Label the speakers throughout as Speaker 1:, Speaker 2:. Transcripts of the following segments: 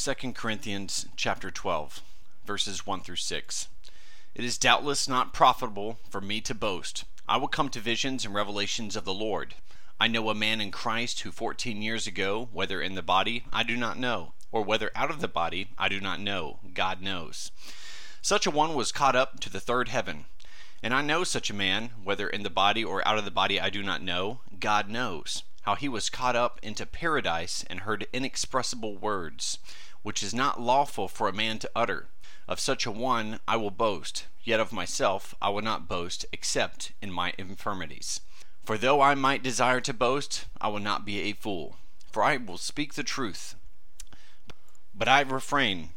Speaker 1: 2 Corinthians chapter 12, verses 1 through 6. It is doubtless not profitable for me to boast. I will come to visions and revelations of the Lord. I know a man in Christ who 14 years ago, whether in the body, I do not know, or whether out of the body, I do not know. God knows. Such a one was caught up to the third heaven. And I know such a man, whether in the body or out of the body, I do not know. God knows how he was caught up into paradise and heard inexpressible words which is not lawful for a man to utter. Of such a one I will boast, yet of myself I will not boast except in my infirmities. For though I might desire to boast, I will not be a fool, for I will speak the truth. But I refrain,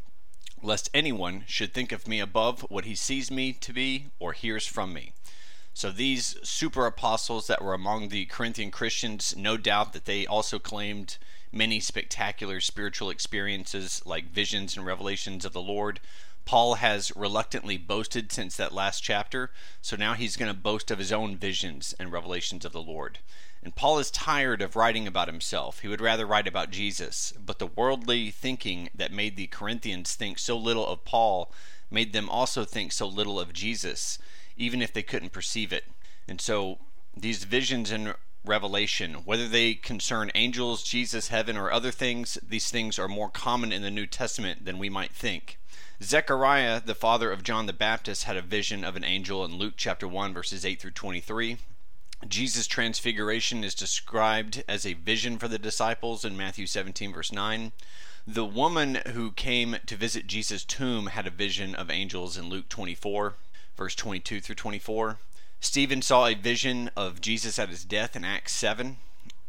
Speaker 1: lest anyone should think of me above what he sees me to be or hears from me. So these super apostles that were among the Corinthian Christians, no doubt that they also claimed many spectacular spiritual experiences like visions and revelations of the Lord. Paul has reluctantly boasted since that last chapter, so now he's going to boast of his own visions and revelations of the Lord. And Paul is tired of writing about himself. He would rather write about Jesus. But the worldly thinking that made the Corinthians think so little of Paul made them also think so little of Jesus, even if they couldn't perceive it. And so these visions and revelation. Whether they concern angels, Jesus, heaven, or other things, these things are more common in the New Testament than we might think. Zechariah, the father of John the Baptist, had a vision of an angel in Luke chapter 1, verses 8 through 23. Jesus' transfiguration is described as a vision for the disciples in Matthew 17, verse 9. The woman who came to visit Jesus' tomb had a vision of angels in Luke 24, verse 22 through 24. Stephen saw a vision of Jesus at his death in Acts 7.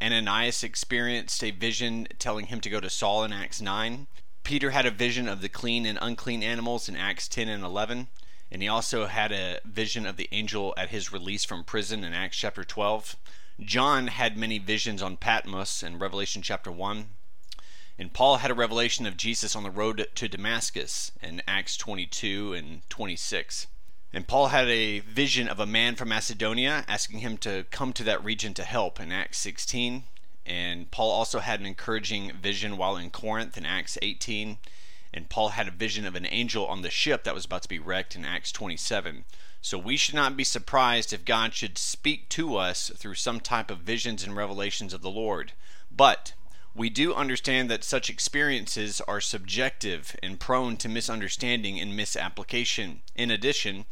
Speaker 1: Ananias experienced a vision telling him to go to Saul in Acts 9. Peter had a vision of the clean and unclean animals in Acts 10 and 11. And he also had a vision of the angel at his release from prison in Acts chapter 12. John had many visions on Patmos in Revelation chapter 1. And Paul had a revelation of Jesus on the road to Damascus in Acts 22 and 26. And Paul had a vision of a man from Macedonia asking him to come to that region to help in Acts 16. And Paul also had an encouraging vision while in Corinth in Acts 18. And Paul had a vision of an angel on the ship that was about to be wrecked in Acts 27. So we should not be surprised if God should speak to us through some type of visions and revelations of the Lord. But we do understand that such experiences are subjective and prone to misunderstanding and misapplication. In addition,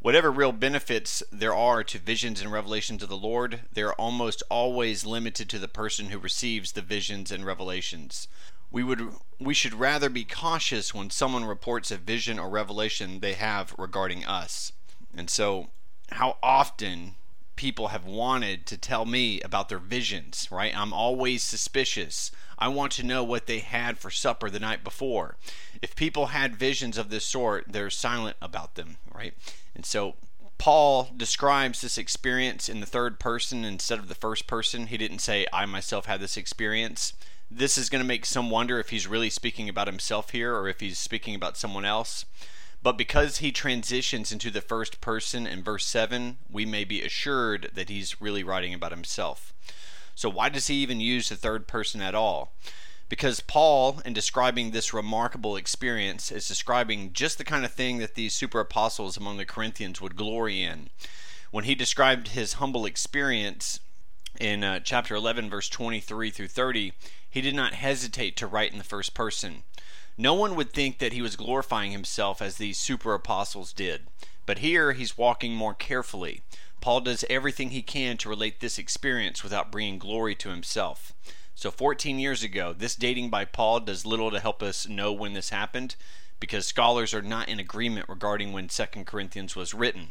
Speaker 1: whatever real benefits there are to visions and revelations of the Lord, they are almost always limited to the person who receives the visions and revelations. We would we should rather be cautious when someone reports a vision or revelation they have regarding us. And so how often people have wanted to tell me about their visions, right? I'm always suspicious. I want to know what they had for supper the night before. If people had visions of this sort, they're silent about them, right? And so Paul describes this experience in the third person instead of the first person. He didn't say, I myself had this experience. This is going to make some wonder if he's really speaking about himself here or if he's speaking about someone else. But because he transitions into the first person in verse 7, we may be assured that he's really writing about himself. So, why does he even use the third person at all? Because Paul, in describing this remarkable experience, is describing just the kind of thing that these super apostles among the Corinthians would glory in. When he described his humble experience in uh, chapter 11, verse 23 through 30, he did not hesitate to write in the first person. No one would think that he was glorifying himself as these super apostles did. But here he's walking more carefully. Paul does everything he can to relate this experience without bringing glory to himself. So, 14 years ago, this dating by Paul does little to help us know when this happened because scholars are not in agreement regarding when 2 Corinthians was written.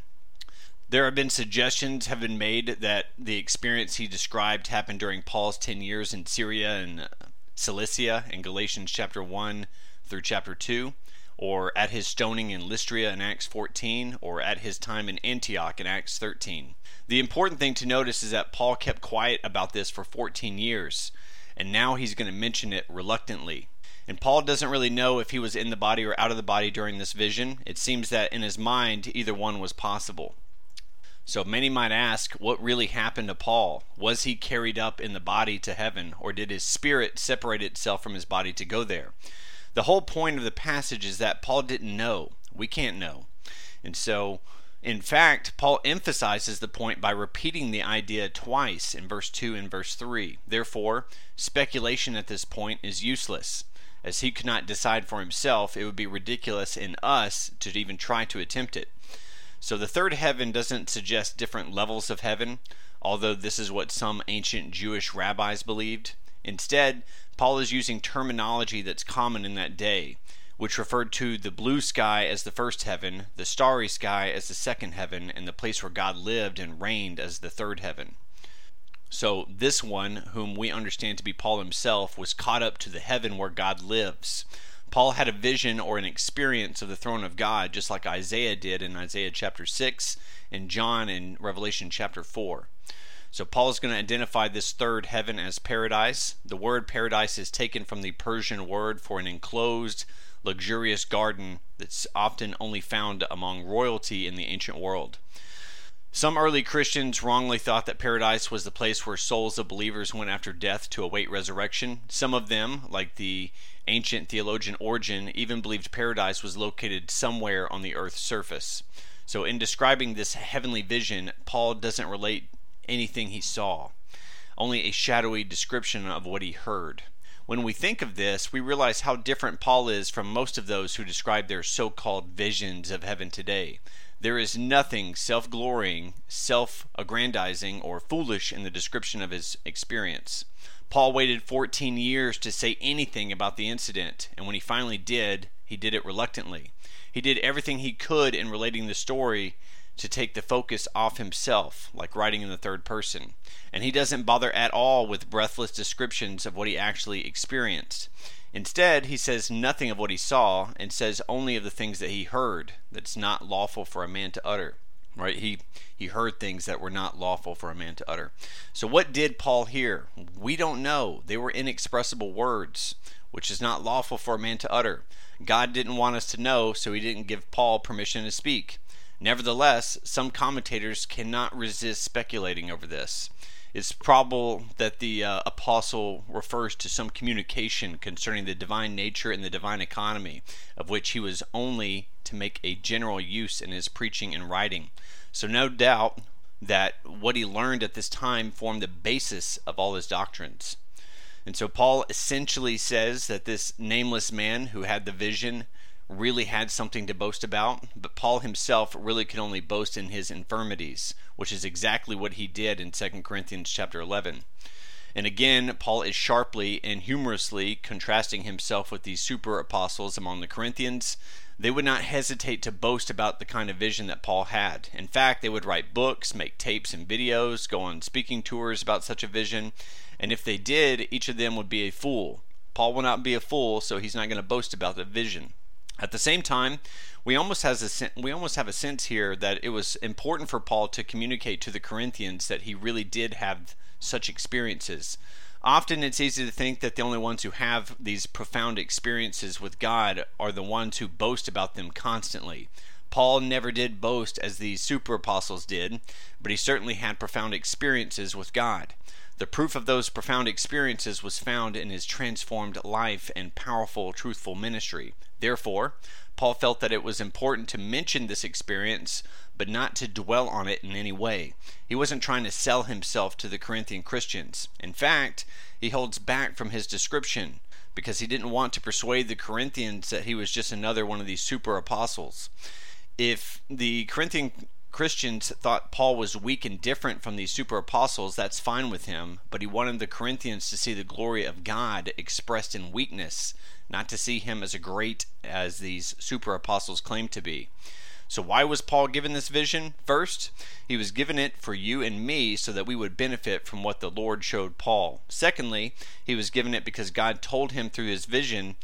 Speaker 1: There have been suggestions have been made that the experience he described happened during Paul's 10 years in Syria and Cilicia in Galatians chapter 1 through chapter 2, or at his stoning in Lystra in Acts 14, or at his time in Antioch in Acts 13. The important thing to notice is that Paul kept quiet about this for 14 years, and now he's going to mention it reluctantly. And Paul doesn't really know if he was in the body or out of the body during this vision. It seems that in his mind, either one was possible. So many might ask, what really happened to Paul? Was he carried up in the body to heaven, or did his spirit separate itself from his body to go there? The whole point of the passage is that Paul didn't know. We can't know. And so, in fact, Paul emphasizes the point by repeating the idea twice in verse 2 and verse 3. Therefore, speculation at this point is useless. As he could not decide for himself, it would be ridiculous in us to even try to attempt it. So the third heaven doesn't suggest different levels of heaven, although this is what some ancient Jewish rabbis believed. Instead, Paul is using terminology that's common in that day, which referred to the blue sky as the first heaven, the starry sky as the second heaven, and the place where God lived and reigned as the third heaven. So, this one, whom we understand to be Paul himself, was caught up to the heaven where God lives. Paul had a vision or an experience of the throne of God, just like Isaiah did in Isaiah chapter 6 and John in Revelation chapter 4. So, Paul is going to identify this third heaven as paradise. The word paradise is taken from the Persian word for an enclosed, luxurious garden that's often only found among royalty in the ancient world. Some early Christians wrongly thought that paradise was the place where souls of believers went after death to await resurrection. Some of them, like the ancient theologian Origen, even believed paradise was located somewhere on the earth's surface. So, in describing this heavenly vision, Paul doesn't relate anything he saw, only a shadowy description of what he heard. When we think of this, we realize how different Paul is from most of those who describe their so called visions of heaven today. There is nothing self glorying, self aggrandizing, or foolish in the description of his experience. Paul waited 14 years to say anything about the incident, and when he finally did, he did it reluctantly. He did everything he could in relating the story to take the focus off himself, like writing in the third person. And he doesn't bother at all with breathless descriptions of what he actually experienced. Instead, he says nothing of what he saw and says only of the things that he heard that's not lawful for a man to utter. Right? He he heard things that were not lawful for a man to utter. So what did Paul hear? We don't know. They were inexpressible words, which is not lawful for a man to utter. God didn't want us to know, so he didn't give Paul permission to speak. Nevertheless, some commentators cannot resist speculating over this it's probable that the uh, apostle refers to some communication concerning the divine nature and the divine economy, of which he was only to make a general use in his preaching and writing. So, no doubt that what he learned at this time formed the basis of all his doctrines. And so, Paul essentially says that this nameless man who had the vision really had something to boast about, but Paul himself really could only boast in his infirmities, which is exactly what he did in 2 Corinthians chapter 11. And again, Paul is sharply and humorously contrasting himself with these super apostles among the Corinthians. They would not hesitate to boast about the kind of vision that Paul had. In fact, they would write books, make tapes and videos, go on speaking tours about such a vision, and if they did, each of them would be a fool. Paul will not be a fool, so he's not going to boast about the vision. At the same time, we almost has a we almost have a sense here that it was important for Paul to communicate to the Corinthians that he really did have such experiences. Often it's easy to think that the only ones who have these profound experiences with God are the ones who boast about them constantly. Paul never did boast as these super apostles did, but he certainly had profound experiences with God. The proof of those profound experiences was found in his transformed life and powerful, truthful ministry. Therefore, Paul felt that it was important to mention this experience, but not to dwell on it in any way. He wasn't trying to sell himself to the Corinthian Christians. In fact, he holds back from his description because he didn't want to persuade the Corinthians that he was just another one of these super apostles. If the Corinthian Christians thought Paul was weak and different from these super apostles, that's fine with him, but he wanted the Corinthians to see the glory of God expressed in weakness, not to see him as great as these super apostles claim to be. So, why was Paul given this vision? First, he was given it for you and me so that we would benefit from what the Lord showed Paul. Secondly, he was given it because God told him through his vision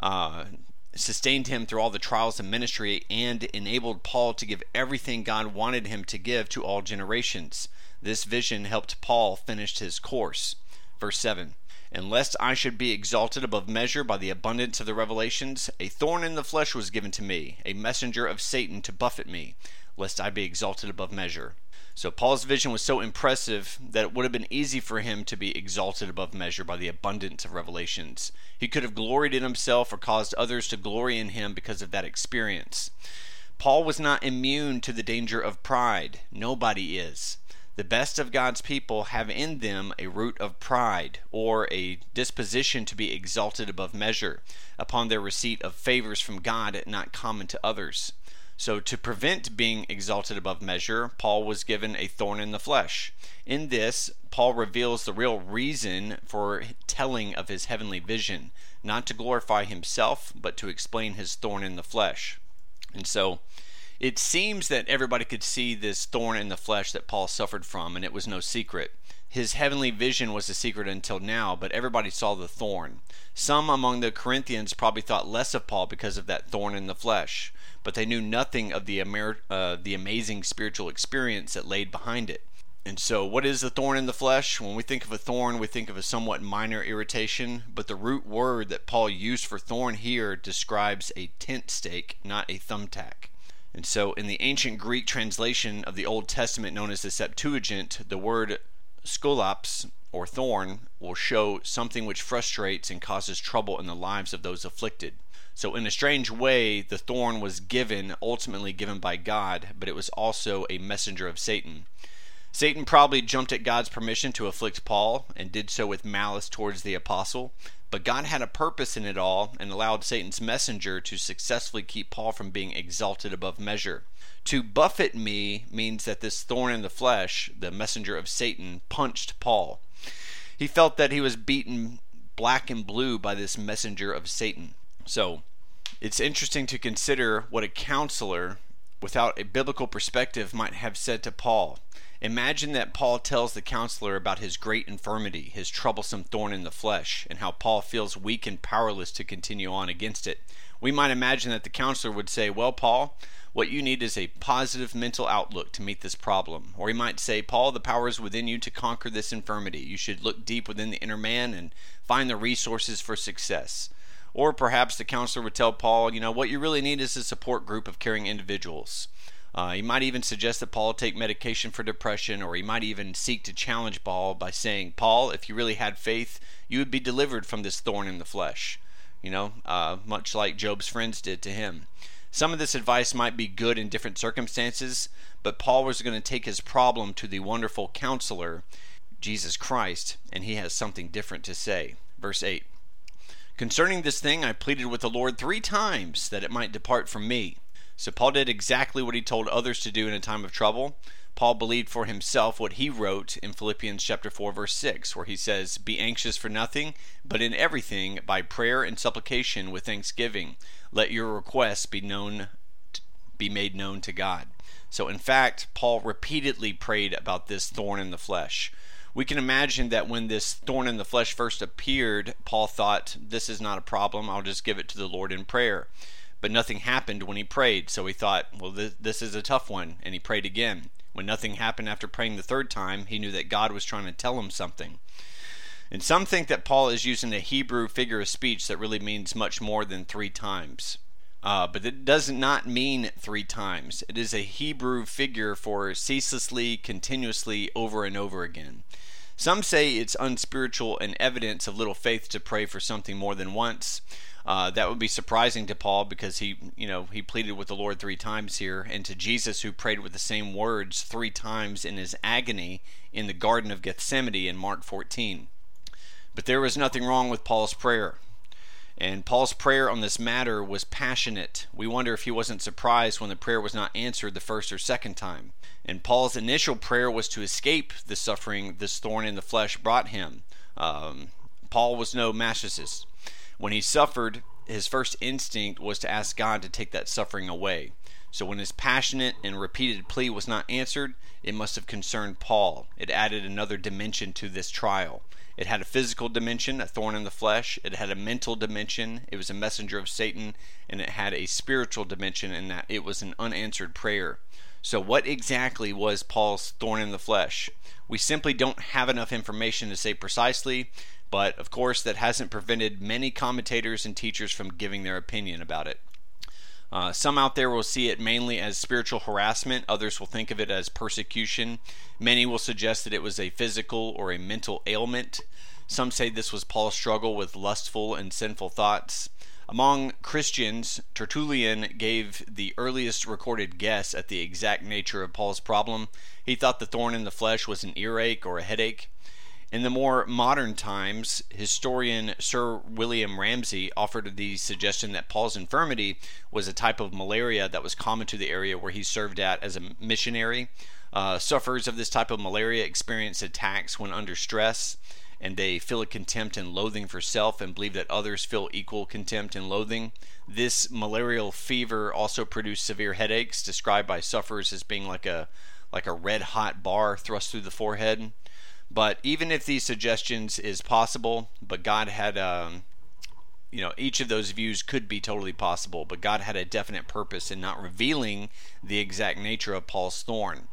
Speaker 1: uh, sustained him through all the trials of ministry, and enabled Paul to give everything God wanted him to give to all generations. This vision helped Paul finish his course. Verse 7 And lest I should be exalted above measure by the abundance of the revelations, a thorn in the flesh was given to me, a messenger of Satan to buffet me, lest I be exalted above measure. So Paul's vision was so impressive that it would have been easy for him to be exalted above measure by the abundance of revelations. He could have gloried in himself or caused others to glory in him because of that experience. Paul was not immune to the danger of pride. Nobody is. The best of God's people have in them a root of pride, or a disposition to be exalted above measure, upon their receipt of favors from God not common to others. So, to prevent being exalted above measure, Paul was given a thorn in the flesh. In this, Paul reveals the real reason for telling of his heavenly vision, not to glorify himself, but to explain his thorn in the flesh. And so, it seems that everybody could see this thorn in the flesh that Paul suffered from, and it was no secret. His heavenly vision was a secret until now, but everybody saw the thorn. Some among the Corinthians probably thought less of Paul because of that thorn in the flesh but they knew nothing of the, Amer- uh, the amazing spiritual experience that laid behind it. And so, what is the thorn in the flesh? When we think of a thorn, we think of a somewhat minor irritation, but the root word that Paul used for thorn here describes a tent stake, not a thumbtack. And so, in the ancient Greek translation of the Old Testament known as the Septuagint, the word skolops, or thorn, will show something which frustrates and causes trouble in the lives of those afflicted. So, in a strange way, the thorn was given, ultimately given by God, but it was also a messenger of Satan. Satan probably jumped at God's permission to afflict Paul and did so with malice towards the apostle, but God had a purpose in it all and allowed Satan's messenger to successfully keep Paul from being exalted above measure. To buffet me means that this thorn in the flesh, the messenger of Satan, punched Paul. He felt that he was beaten black and blue by this messenger of Satan. So it's interesting to consider what a counselor without a biblical perspective might have said to Paul. Imagine that Paul tells the counselor about his great infirmity, his troublesome thorn in the flesh, and how Paul feels weak and powerless to continue on against it. We might imagine that the counselor would say, Well, Paul, what you need is a positive mental outlook to meet this problem. Or he might say, Paul, the power is within you to conquer this infirmity. You should look deep within the inner man and find the resources for success. Or perhaps the counselor would tell Paul, you know, what you really need is a support group of caring individuals. Uh, he might even suggest that Paul take medication for depression, or he might even seek to challenge Paul by saying, Paul, if you really had faith, you would be delivered from this thorn in the flesh. You know, uh, much like Job's friends did to him. Some of this advice might be good in different circumstances, but Paul was going to take his problem to the wonderful counselor, Jesus Christ, and he has something different to say. Verse 8. Concerning this thing, I pleaded with the Lord three times that it might depart from me. So Paul did exactly what he told others to do in a time of trouble. Paul believed for himself what he wrote in Philippians chapter 4 verse 6 where he says, "Be anxious for nothing, but in everything by prayer and supplication with thanksgiving, let your requests be known be made known to God." So in fact, Paul repeatedly prayed about this thorn in the flesh we can imagine that when this thorn in the flesh first appeared, Paul thought, This is not a problem. I'll just give it to the Lord in prayer. But nothing happened when he prayed, so he thought, Well, this, this is a tough one. And he prayed again. When nothing happened after praying the third time, he knew that God was trying to tell him something. And some think that Paul is using a Hebrew figure of speech that really means much more than three times. Uh, but it does not mean three times. It is a Hebrew figure for ceaselessly, continuously, over and over again. Some say it's unspiritual and evidence of little faith to pray for something more than once. Uh, that would be surprising to Paul because he, you know, he pleaded with the Lord three times here, and to Jesus who prayed with the same words three times in his agony in the Garden of Gethsemane in Mark 14. But there was nothing wrong with Paul's prayer. And Paul's prayer on this matter was passionate. We wonder if he wasn't surprised when the prayer was not answered the first or second time. And Paul's initial prayer was to escape the suffering this thorn in the flesh brought him. Um, Paul was no masochist. When he suffered, his first instinct was to ask God to take that suffering away. So when his passionate and repeated plea was not answered, it must have concerned Paul. It added another dimension to this trial. It had a physical dimension, a thorn in the flesh. It had a mental dimension. It was a messenger of Satan. And it had a spiritual dimension in that it was an unanswered prayer. So, what exactly was Paul's thorn in the flesh? We simply don't have enough information to say precisely, but of course, that hasn't prevented many commentators and teachers from giving their opinion about it. Uh, some out there will see it mainly as spiritual harassment, others will think of it as persecution. Many will suggest that it was a physical or a mental ailment. Some say this was Paul's struggle with lustful and sinful thoughts. Among Christians, Tertullian gave the earliest recorded guess at the exact nature of Paul's problem. He thought the thorn in the flesh was an earache or a headache. In the more modern times, historian Sir William Ramsay offered the suggestion that Paul's infirmity was a type of malaria that was common to the area where he served at as a missionary. Uh, sufferers of this type of malaria experience attacks when under stress, and they feel a contempt and loathing for self and believe that others feel equal contempt and loathing. This malarial fever also produced severe headaches, described by sufferers as being like a like a red hot bar thrust through the forehead. But even if these suggestions is possible, but God had, um, you know, each of those views could be totally possible, but God had a definite purpose in not revealing the exact nature of Paul's thorn.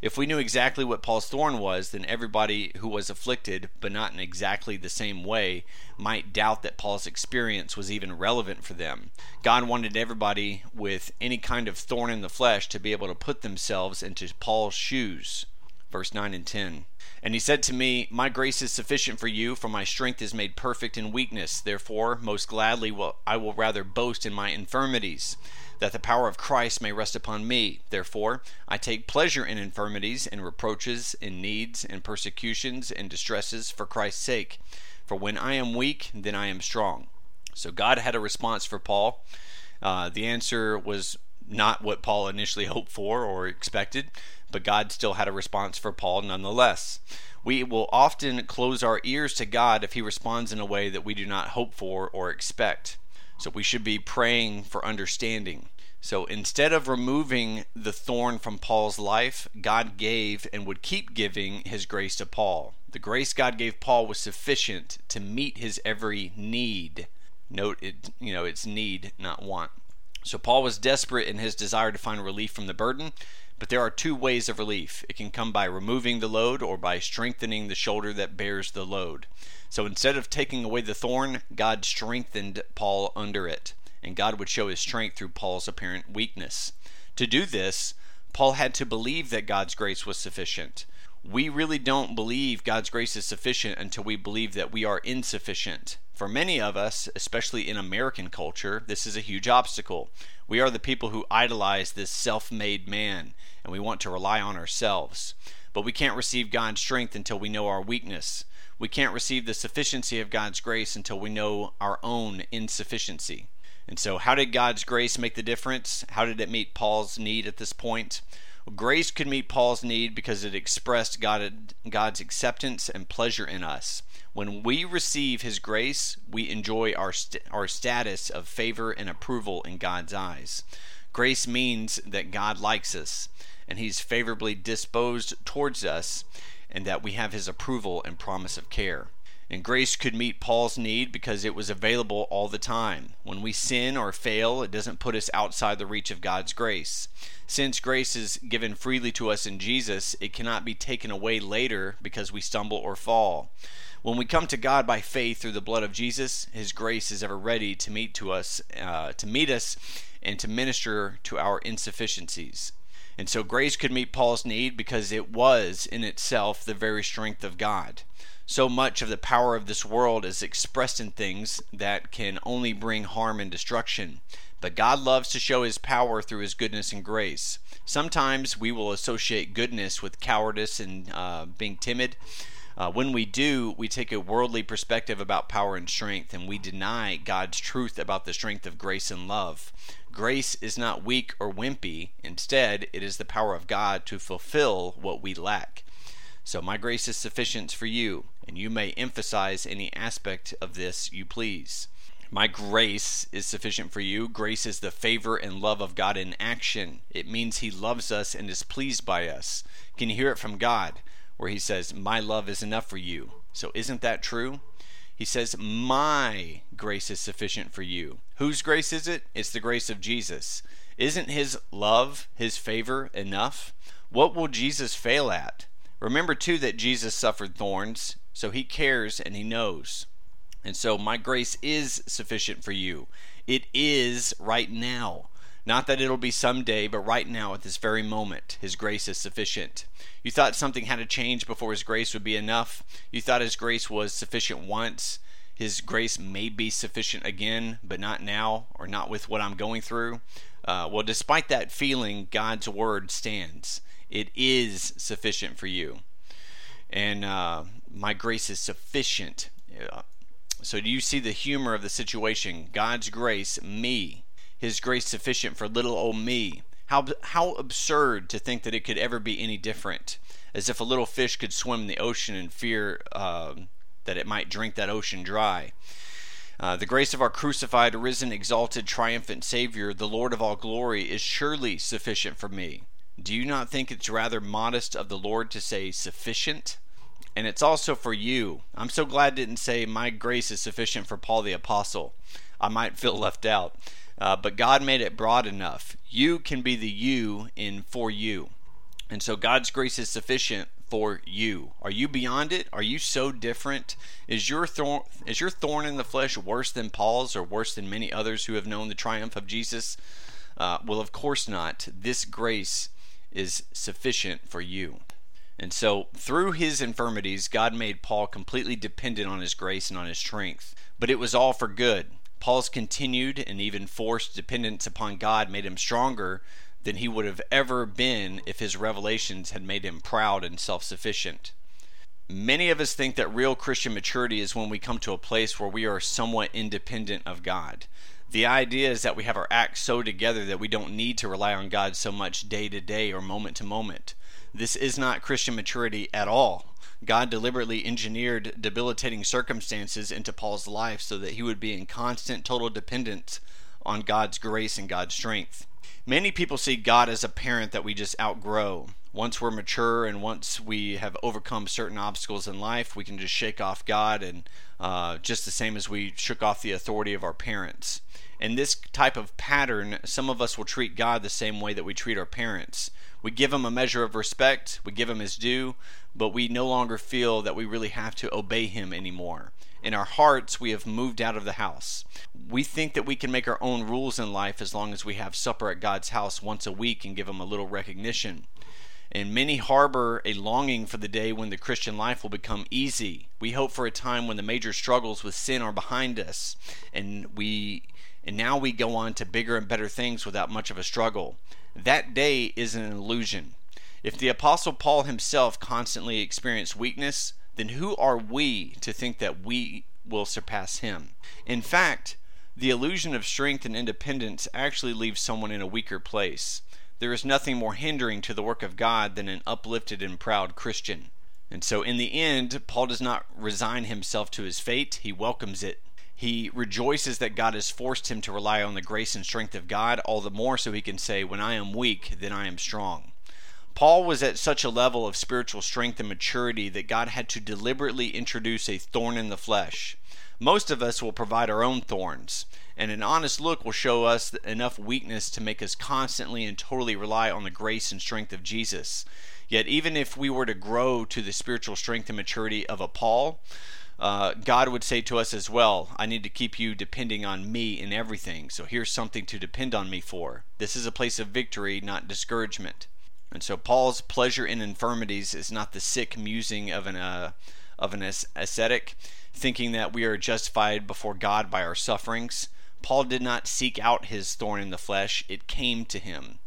Speaker 1: If we knew exactly what Paul's thorn was, then everybody who was afflicted, but not in exactly the same way, might doubt that Paul's experience was even relevant for them. God wanted everybody with any kind of thorn in the flesh to be able to put themselves into Paul's shoes. Verse 9 and 10. And he said to me, My grace is sufficient for you, for my strength is made perfect in weakness. Therefore, most gladly will I will rather boast in my infirmities, that the power of Christ may rest upon me. Therefore, I take pleasure in infirmities, in reproaches, in needs, in persecutions, in distresses, for Christ's sake. For when I am weak, then I am strong. So God had a response for Paul. Uh, the answer was not what Paul initially hoped for or expected but God still had a response for Paul nonetheless. We will often close our ears to God if he responds in a way that we do not hope for or expect. So we should be praying for understanding. So instead of removing the thorn from Paul's life, God gave and would keep giving his grace to Paul. The grace God gave Paul was sufficient to meet his every need. Note it, you know, it's need, not want. So Paul was desperate in his desire to find relief from the burden, but there are two ways of relief. It can come by removing the load or by strengthening the shoulder that bears the load. So instead of taking away the thorn, God strengthened Paul under it, and God would show his strength through Paul's apparent weakness. To do this, Paul had to believe that God's grace was sufficient. We really don't believe God's grace is sufficient until we believe that we are insufficient. For many of us, especially in American culture, this is a huge obstacle. We are the people who idolize this self made man, and we want to rely on ourselves. But we can't receive God's strength until we know our weakness. We can't receive the sufficiency of God's grace until we know our own insufficiency. And so, how did God's grace make the difference? How did it meet Paul's need at this point? Grace could meet Paul's need because it expressed God, God's acceptance and pleasure in us. When we receive His grace, we enjoy our, st- our status of favor and approval in God's eyes. Grace means that God likes us and He's favorably disposed towards us, and that we have His approval and promise of care. And grace could meet Paul's need because it was available all the time. When we sin or fail, it doesn't put us outside the reach of God's grace. Since grace is given freely to us in Jesus, it cannot be taken away later because we stumble or fall. When we come to God by faith through the blood of Jesus, His grace is ever ready to meet to us, uh, to meet us, and to minister to our insufficiencies. And so grace could meet Paul's need because it was in itself the very strength of God. So much of the power of this world is expressed in things that can only bring harm and destruction. But God loves to show his power through his goodness and grace. Sometimes we will associate goodness with cowardice and uh, being timid. Uh, when we do, we take a worldly perspective about power and strength, and we deny God's truth about the strength of grace and love. Grace is not weak or wimpy. Instead, it is the power of God to fulfill what we lack. So, my grace is sufficient for you, and you may emphasize any aspect of this you please. My grace is sufficient for you. Grace is the favor and love of God in action. It means He loves us and is pleased by us. Can you hear it from God? Where he says, My love is enough for you. So isn't that true? He says, My grace is sufficient for you. Whose grace is it? It's the grace of Jesus. Isn't his love, his favor enough? What will Jesus fail at? Remember, too, that Jesus suffered thorns, so he cares and he knows. And so, my grace is sufficient for you. It is right now. Not that it'll be someday, but right now, at this very moment, His grace is sufficient. You thought something had to change before His grace would be enough. You thought His grace was sufficient once. His grace may be sufficient again, but not now, or not with what I'm going through. Uh, well, despite that feeling, God's word stands. It is sufficient for you. And uh, my grace is sufficient. So, do you see the humor of the situation? God's grace, me, his grace sufficient for little old me. How, how absurd to think that it could ever be any different. As if a little fish could swim the ocean in fear uh, that it might drink that ocean dry. Uh, the grace of our crucified, risen, exalted, triumphant Savior, the Lord of all glory, is surely sufficient for me. Do you not think it's rather modest of the Lord to say sufficient? And it's also for you. I'm so glad it didn't say my grace is sufficient for Paul the Apostle. I might feel left out. Uh, but God made it broad enough. You can be the you in for you. And so God's grace is sufficient for you. Are you beyond it? Are you so different? Is your thorn is your thorn in the flesh worse than Paul's or worse than many others who have known the triumph of Jesus? Uh, well, of course not. This grace is sufficient for you. And so, through his infirmities, God made Paul completely dependent on his grace and on his strength. But it was all for good. Paul's continued and even forced dependence upon God made him stronger than he would have ever been if his revelations had made him proud and self sufficient. Many of us think that real Christian maturity is when we come to a place where we are somewhat independent of God. The idea is that we have our acts so together that we don't need to rely on God so much day to day or moment to moment. This is not Christian maturity at all. God deliberately engineered debilitating circumstances into Paul's life so that he would be in constant total dependence on God's grace and God's strength. Many people see God as a parent that we just outgrow. Once we're mature and once we have overcome certain obstacles in life, we can just shake off God and uh, just the same as we shook off the authority of our parents. In this type of pattern, some of us will treat God the same way that we treat our parents. We give him a measure of respect, we give him his due, but we no longer feel that we really have to obey him anymore. In our hearts, we have moved out of the house. We think that we can make our own rules in life as long as we have supper at God's house once a week and give him a little recognition. And many harbor a longing for the day when the Christian life will become easy. We hope for a time when the major struggles with sin are behind us and we and now we go on to bigger and better things without much of a struggle. That day is an illusion. If the Apostle Paul himself constantly experienced weakness, then who are we to think that we will surpass him? In fact, the illusion of strength and independence actually leaves someone in a weaker place. There is nothing more hindering to the work of God than an uplifted and proud Christian. And so, in the end, Paul does not resign himself to his fate, he welcomes it he rejoices that God has forced him to rely on the grace and strength of God, all the more so he can say, When I am weak, then I am strong. Paul was at such a level of spiritual strength and maturity that God had to deliberately introduce a thorn in the flesh. Most of us will provide our own thorns, and an honest look will show us enough weakness to make us constantly and totally rely on the grace and strength of Jesus. Yet, even if we were to grow to the spiritual strength and maturity of a Paul, uh, God would say to us as well, I need to keep you depending on me in everything. So here's something to depend on me for. This is a place of victory, not discouragement. And so Paul's pleasure in infirmities is not the sick musing of an uh, of an ascetic, thinking that we are justified before God by our sufferings. Paul did not seek out his thorn in the flesh; it came to him.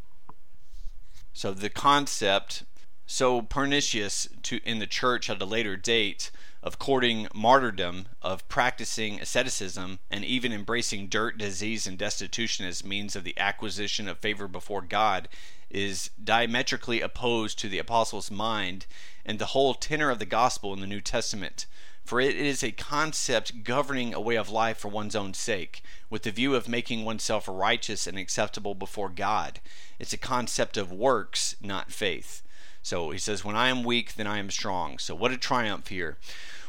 Speaker 1: So the concept, so pernicious to in the church at a later date, of courting martyrdom, of practicing asceticism, and even embracing dirt, disease, and destitution as means of the acquisition of favor before God is diametrically opposed to the apostles' mind and the whole tenor of the gospel in the New Testament. For it is a concept governing a way of life for one's own sake, with the view of making oneself righteous and acceptable before God. It's a concept of works, not faith. So he says, When I am weak, then I am strong. So what a triumph here.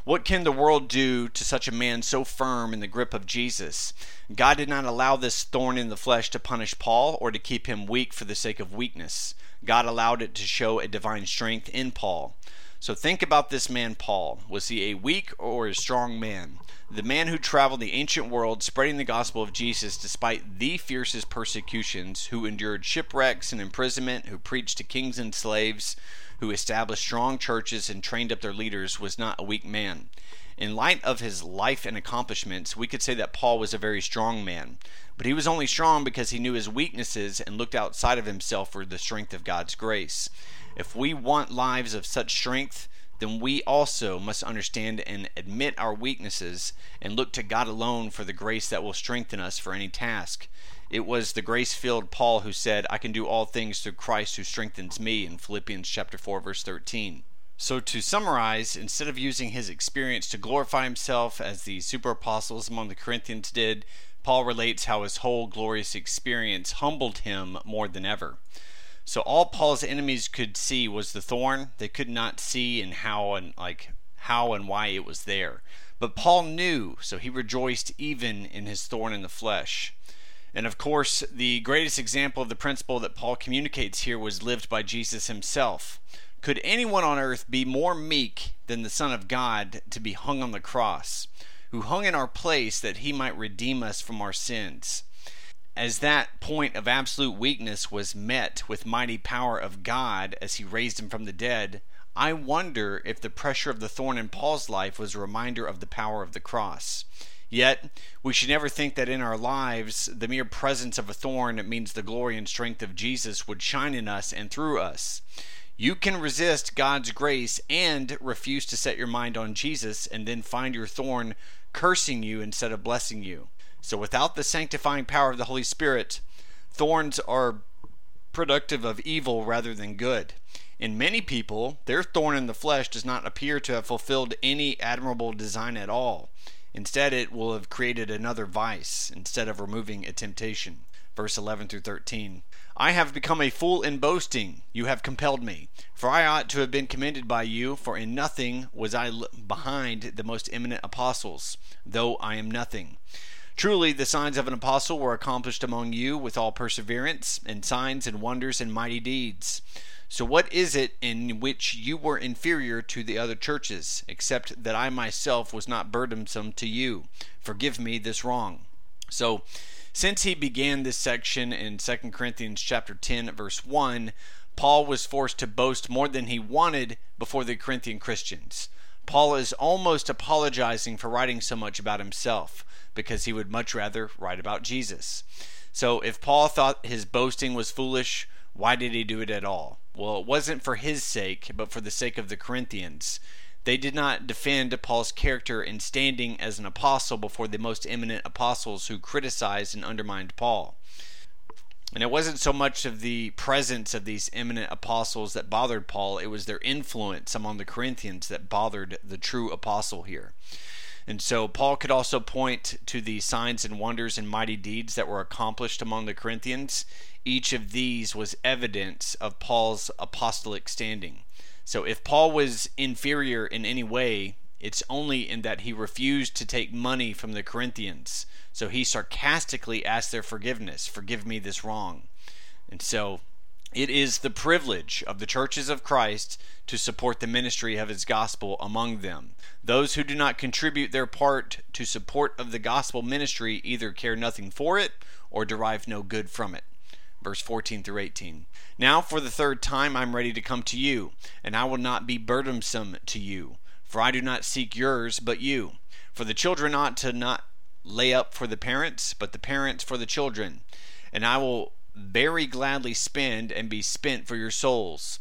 Speaker 1: What can the world do to such a man so firm in the grip of Jesus? God did not allow this thorn in the flesh to punish Paul or to keep him weak for the sake of weakness. God allowed it to show a divine strength in Paul. So think about this man, Paul. Was he a weak or a strong man? The man who traveled the ancient world spreading the gospel of Jesus despite the fiercest persecutions, who endured shipwrecks and imprisonment, who preached to kings and slaves, who established strong churches and trained up their leaders, was not a weak man. In light of his life and accomplishments, we could say that Paul was a very strong man. But he was only strong because he knew his weaknesses and looked outside of himself for the strength of God's grace. If we want lives of such strength, then we also must understand and admit our weaknesses and look to God alone for the grace that will strengthen us for any task. It was the grace-filled Paul who said, "I can do all things through Christ who strengthens me" in Philippians chapter 4 verse 13. So to summarize, instead of using his experience to glorify himself as the super apostles among the Corinthians did, Paul relates how his whole glorious experience humbled him more than ever. So all Paul's enemies could see was the thorn. They could not see and how and like how and why it was there. But Paul knew, so he rejoiced even in his thorn in the flesh. And of course, the greatest example of the principle that Paul communicates here was lived by Jesus himself. Could anyone on earth be more meek than the Son of God to be hung on the cross, who hung in our place that he might redeem us from our sins? As that point of absolute weakness was met with mighty power of God as he raised him from the dead, I wonder if the pressure of the thorn in Paul's life was a reminder of the power of the cross. Yet, we should never think that in our lives the mere presence of a thorn means the glory and strength of Jesus would shine in us and through us. You can resist God's grace and refuse to set your mind on Jesus and then find your thorn cursing you instead of blessing you. So without the sanctifying power of the Holy Spirit, thorns are productive of evil rather than good. In many people, their thorn in the flesh does not appear to have fulfilled any admirable design at all. Instead, it will have created another vice instead of removing a temptation. Verse 11 through 13. I have become a fool in boasting. You have compelled me. For I ought to have been commended by you, for in nothing was I behind the most eminent apostles, though I am nothing. Truly, the signs of an apostle were accomplished among you with all perseverance, and signs and wonders and mighty deeds. So, what is it in which you were inferior to the other churches, except that I myself was not burdensome to you? Forgive me this wrong. So, since he began this section in 2 Corinthians chapter 10 verse 1, Paul was forced to boast more than he wanted before the Corinthian Christians. Paul is almost apologizing for writing so much about himself because he would much rather write about Jesus. So if Paul thought his boasting was foolish, why did he do it at all? Well, it wasn't for his sake, but for the sake of the Corinthians. They did not defend Paul's character in standing as an apostle before the most eminent apostles who criticized and undermined Paul. And it wasn't so much of the presence of these eminent apostles that bothered Paul, it was their influence among the Corinthians that bothered the true apostle here. And so Paul could also point to the signs and wonders and mighty deeds that were accomplished among the Corinthians. Each of these was evidence of Paul's apostolic standing. So if Paul was inferior in any way, it's only in that he refused to take money from the Corinthians. So he sarcastically asked their forgiveness Forgive me this wrong. And so it is the privilege of the churches of Christ to support the ministry of his gospel among them. Those who do not contribute their part to support of the gospel ministry either care nothing for it or derive no good from it. Verse 14 through 18. Now for the third time I'm ready to come to you, and I will not be burdensome to you, for I do not seek yours, but you. For the children ought to not lay up for the parents, but the parents for the children. And I will very gladly spend and be spent for your souls.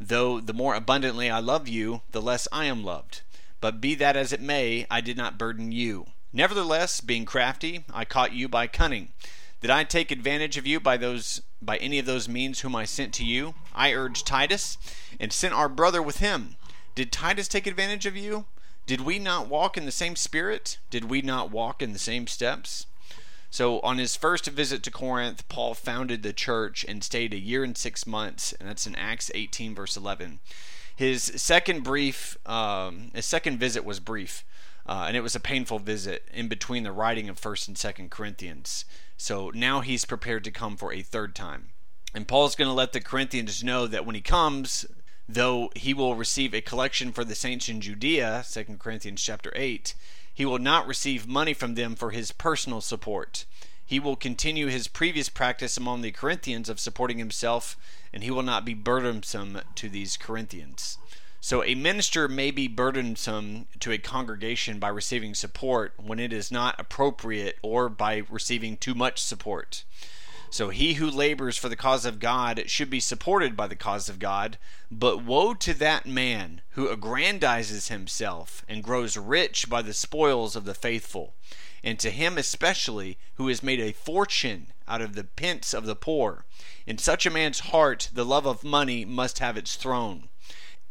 Speaker 1: Though the more abundantly I love you, the less I am loved. But be that as it may, I did not burden you. Nevertheless, being crafty, I caught you by cunning. Did I take advantage of you by those by any of those means whom I sent to you? I urged Titus, and sent our brother with him. Did Titus take advantage of you? Did we not walk in the same spirit? Did we not walk in the same steps? So, on his first visit to Corinth, Paul founded the church and stayed a year and six months, and that's in Acts 18, verse 11. His second brief, um, his second visit was brief, uh, and it was a painful visit in between the writing of First and Second Corinthians. So now he's prepared to come for a third time, and Paul's going to let the Corinthians know that when he comes, though he will receive a collection for the saints in Judea, 2 Corinthians chapter 8, he will not receive money from them for his personal support. He will continue his previous practice among the Corinthians of supporting himself, and he will not be burdensome to these Corinthians. So, a minister may be burdensome to a congregation by receiving support when it is not appropriate or by receiving too much support. So he who labors for the cause of God should be supported by the cause of God, but woe to that man who aggrandizes himself and grows rich by the spoils of the faithful, and to him especially who has made a fortune out of the pence of the poor. In such a man's heart the love of money must have its throne.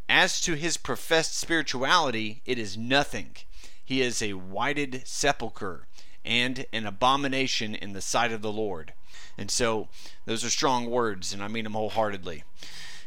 Speaker 1: As to his professed spirituality, it is nothing. He is a whited sepulchre and an abomination in the sight of the Lord. And so those are strong words, and I mean them wholeheartedly.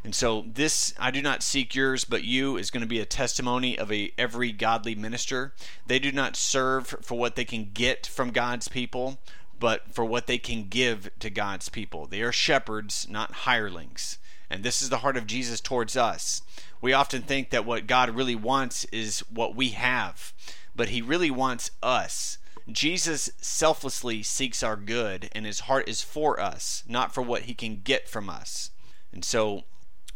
Speaker 1: And so this I do not seek yours but you is going to be a testimony of a every godly minister. They do not serve for what they can get from God's people, but for what they can give to God's people. They are shepherds, not hirelings. And this is the heart of Jesus towards us. We often think that what God really wants is what we have, but he really wants us. Jesus selflessly seeks our good, and his heart is for us, not for what he can get from us. And so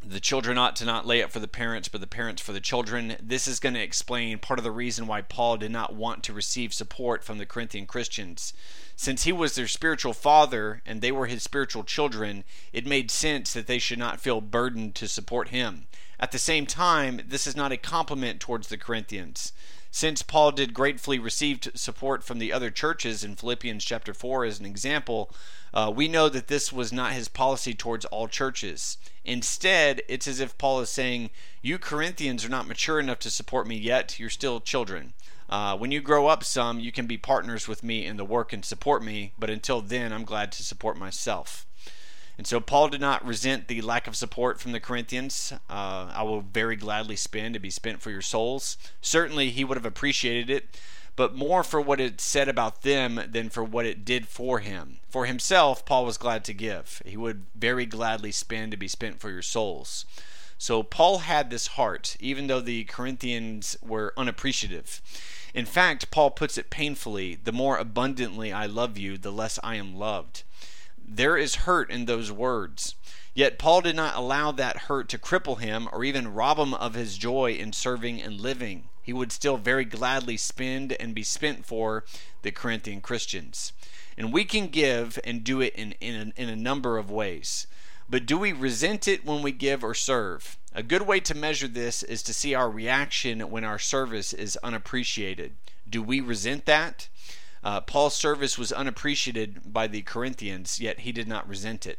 Speaker 1: the children ought to not lay up for the parents, but the parents for the children. This is going to explain part of the reason why Paul did not want to receive support from the Corinthian Christians. Since he was their spiritual father and they were his spiritual children, it made sense that they should not feel burdened to support him. At the same time, this is not a compliment towards the Corinthians. Since Paul did gratefully receive support from the other churches in Philippians chapter 4 as an example, uh, we know that this was not his policy towards all churches. Instead, it's as if Paul is saying, You Corinthians are not mature enough to support me yet, you're still children. Uh, when you grow up some, you can be partners with me in the work and support me, but until then, I'm glad to support myself. And so Paul did not resent the lack of support from the Corinthians. Uh, I will very gladly spend to be spent for your souls. Certainly, he would have appreciated it, but more for what it said about them than for what it did for him. For himself, Paul was glad to give. He would very gladly spend to be spent for your souls. So Paul had this heart, even though the Corinthians were unappreciative. In fact, Paul puts it painfully the more abundantly I love you, the less I am loved. There is hurt in those words. Yet Paul did not allow that hurt to cripple him or even rob him of his joy in serving and living. He would still very gladly spend and be spent for the Corinthian Christians. And we can give and do it in, in, in a number of ways. But do we resent it when we give or serve? A good way to measure this is to see our reaction when our service is unappreciated. Do we resent that? Uh, Paul's service was unappreciated by the Corinthians, yet he did not resent it.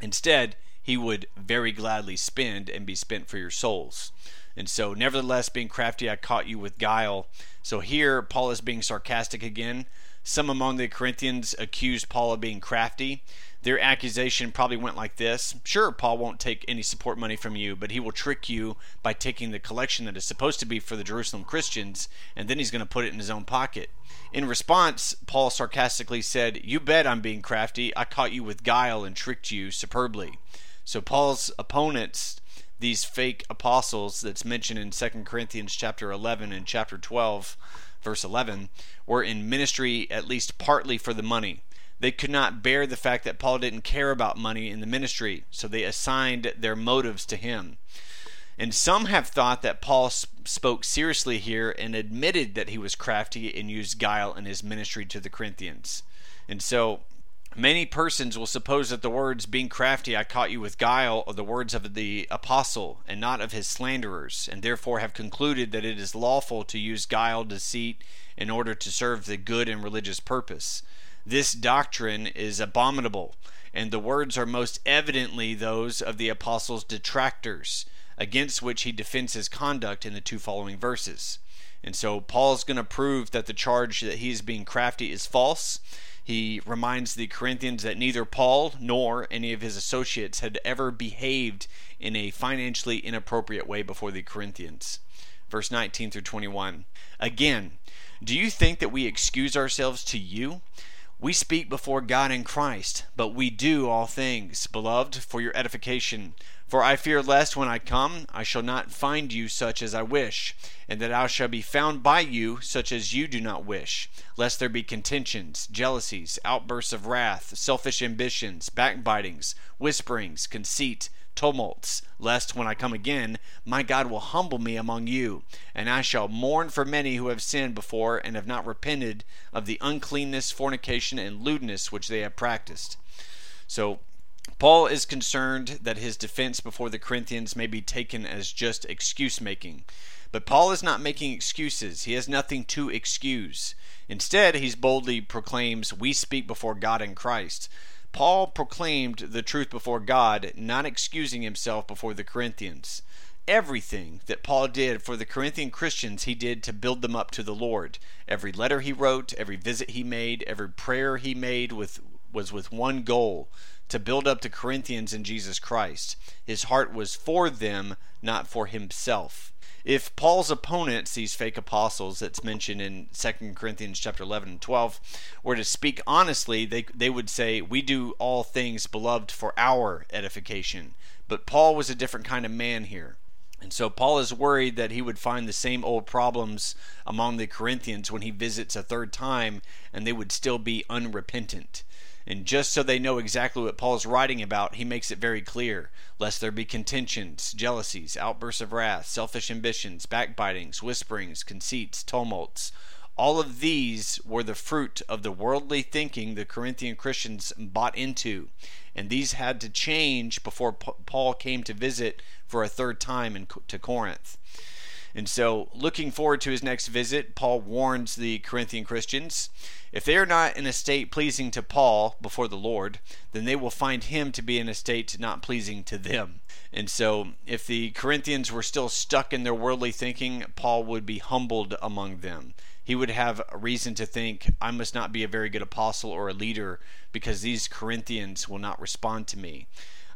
Speaker 1: Instead, he would very gladly spend and be spent for your souls. And so, nevertheless, being crafty, I caught you with guile. So here, Paul is being sarcastic again. Some among the Corinthians accused Paul of being crafty. Their accusation probably went like this Sure, Paul won't take any support money from you, but he will trick you by taking the collection that is supposed to be for the Jerusalem Christians, and then he's going to put it in his own pocket. In response, Paul sarcastically said, You bet I'm being crafty. I caught you with guile and tricked you superbly. So Paul's opponents, these fake apostles that's mentioned in 2 Corinthians chapter 11 and chapter 12, verse 11, were in ministry at least partly for the money. They could not bear the fact that Paul didn't care about money in the ministry, so they assigned their motives to him. And some have thought that Paul spoke seriously here and admitted that he was crafty and used guile in his ministry to the Corinthians. And so many persons will suppose that the words, being crafty, I caught you with guile, are the words of the apostle and not of his slanderers, and therefore have concluded that it is lawful to use guile, deceit, in order to serve the good and religious purpose. This doctrine is abominable, and the words are most evidently those of the apostle's detractors, against which he defends his conduct in the two following verses. And so Paul's going to prove that the charge that he is being crafty is false. He reminds the Corinthians that neither Paul nor any of his associates had ever behaved in a financially inappropriate way before the Corinthians. Verse 19 through 21. Again, do you think that we excuse ourselves to you? We speak before God in Christ, but we do all things, beloved, for your edification. For I fear lest when I come I shall not find you such as I wish, and that I shall be found by you such as you do not wish, lest there be contentions, jealousies, outbursts of wrath, selfish ambitions, backbitings, whisperings, conceit, tumults, lest when I come again my God will humble me among you, and I shall mourn for many who have sinned before and have not repented of the uncleanness, fornication, and lewdness which they have practiced. So Paul is concerned that his defense before the Corinthians may be taken as just excuse making. But Paul is not making excuses. He has nothing to excuse. Instead, he boldly proclaims, We speak before God in Christ. Paul proclaimed the truth before God, not excusing himself before the Corinthians. Everything that Paul did for the Corinthian Christians, he did to build them up to the Lord. Every letter he wrote, every visit he made, every prayer he made with, was with one goal to build up the Corinthians in Jesus Christ. His heart was for them, not for himself. If Paul's opponents, these fake apostles that's mentioned in 2 Corinthians chapter 11 and 12, were to speak honestly, they, they would say, We do all things, beloved, for our edification. But Paul was a different kind of man here. And so Paul is worried that he would find the same old problems among the Corinthians when he visits a third time and they would still be unrepentant. And just so they know exactly what Paul is writing about, he makes it very clear lest there be contentions, jealousies, outbursts of wrath, selfish ambitions, backbitings, whisperings, conceits, tumults. All of these were the fruit of the worldly thinking the Corinthian Christians bought into. And these had to change before Paul came to visit for a third time in, to Corinth. And so, looking forward to his next visit, Paul warns the Corinthian Christians if they are not in a state pleasing to Paul before the Lord, then they will find him to be in a state not pleasing to them. And so, if the Corinthians were still stuck in their worldly thinking, Paul would be humbled among them. He would have reason to think, I must not be a very good apostle or a leader because these Corinthians will not respond to me.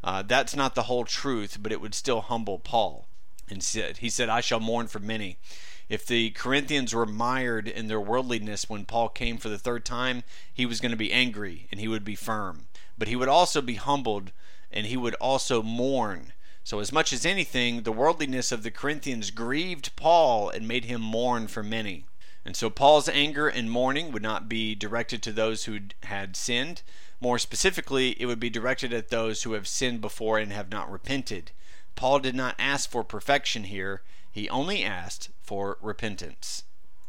Speaker 1: Uh, that's not the whole truth, but it would still humble Paul. And said, he said, I shall mourn for many. If the Corinthians were mired in their worldliness when Paul came for the third time, he was going to be angry and he would be firm. But he would also be humbled and he would also mourn. So, as much as anything, the worldliness of the Corinthians grieved Paul and made him mourn for many. And so, Paul's anger and mourning would not be directed to those who had sinned. More specifically, it would be directed at those who have sinned before and have not repented. Paul did not ask for perfection here, he only asked for repentance.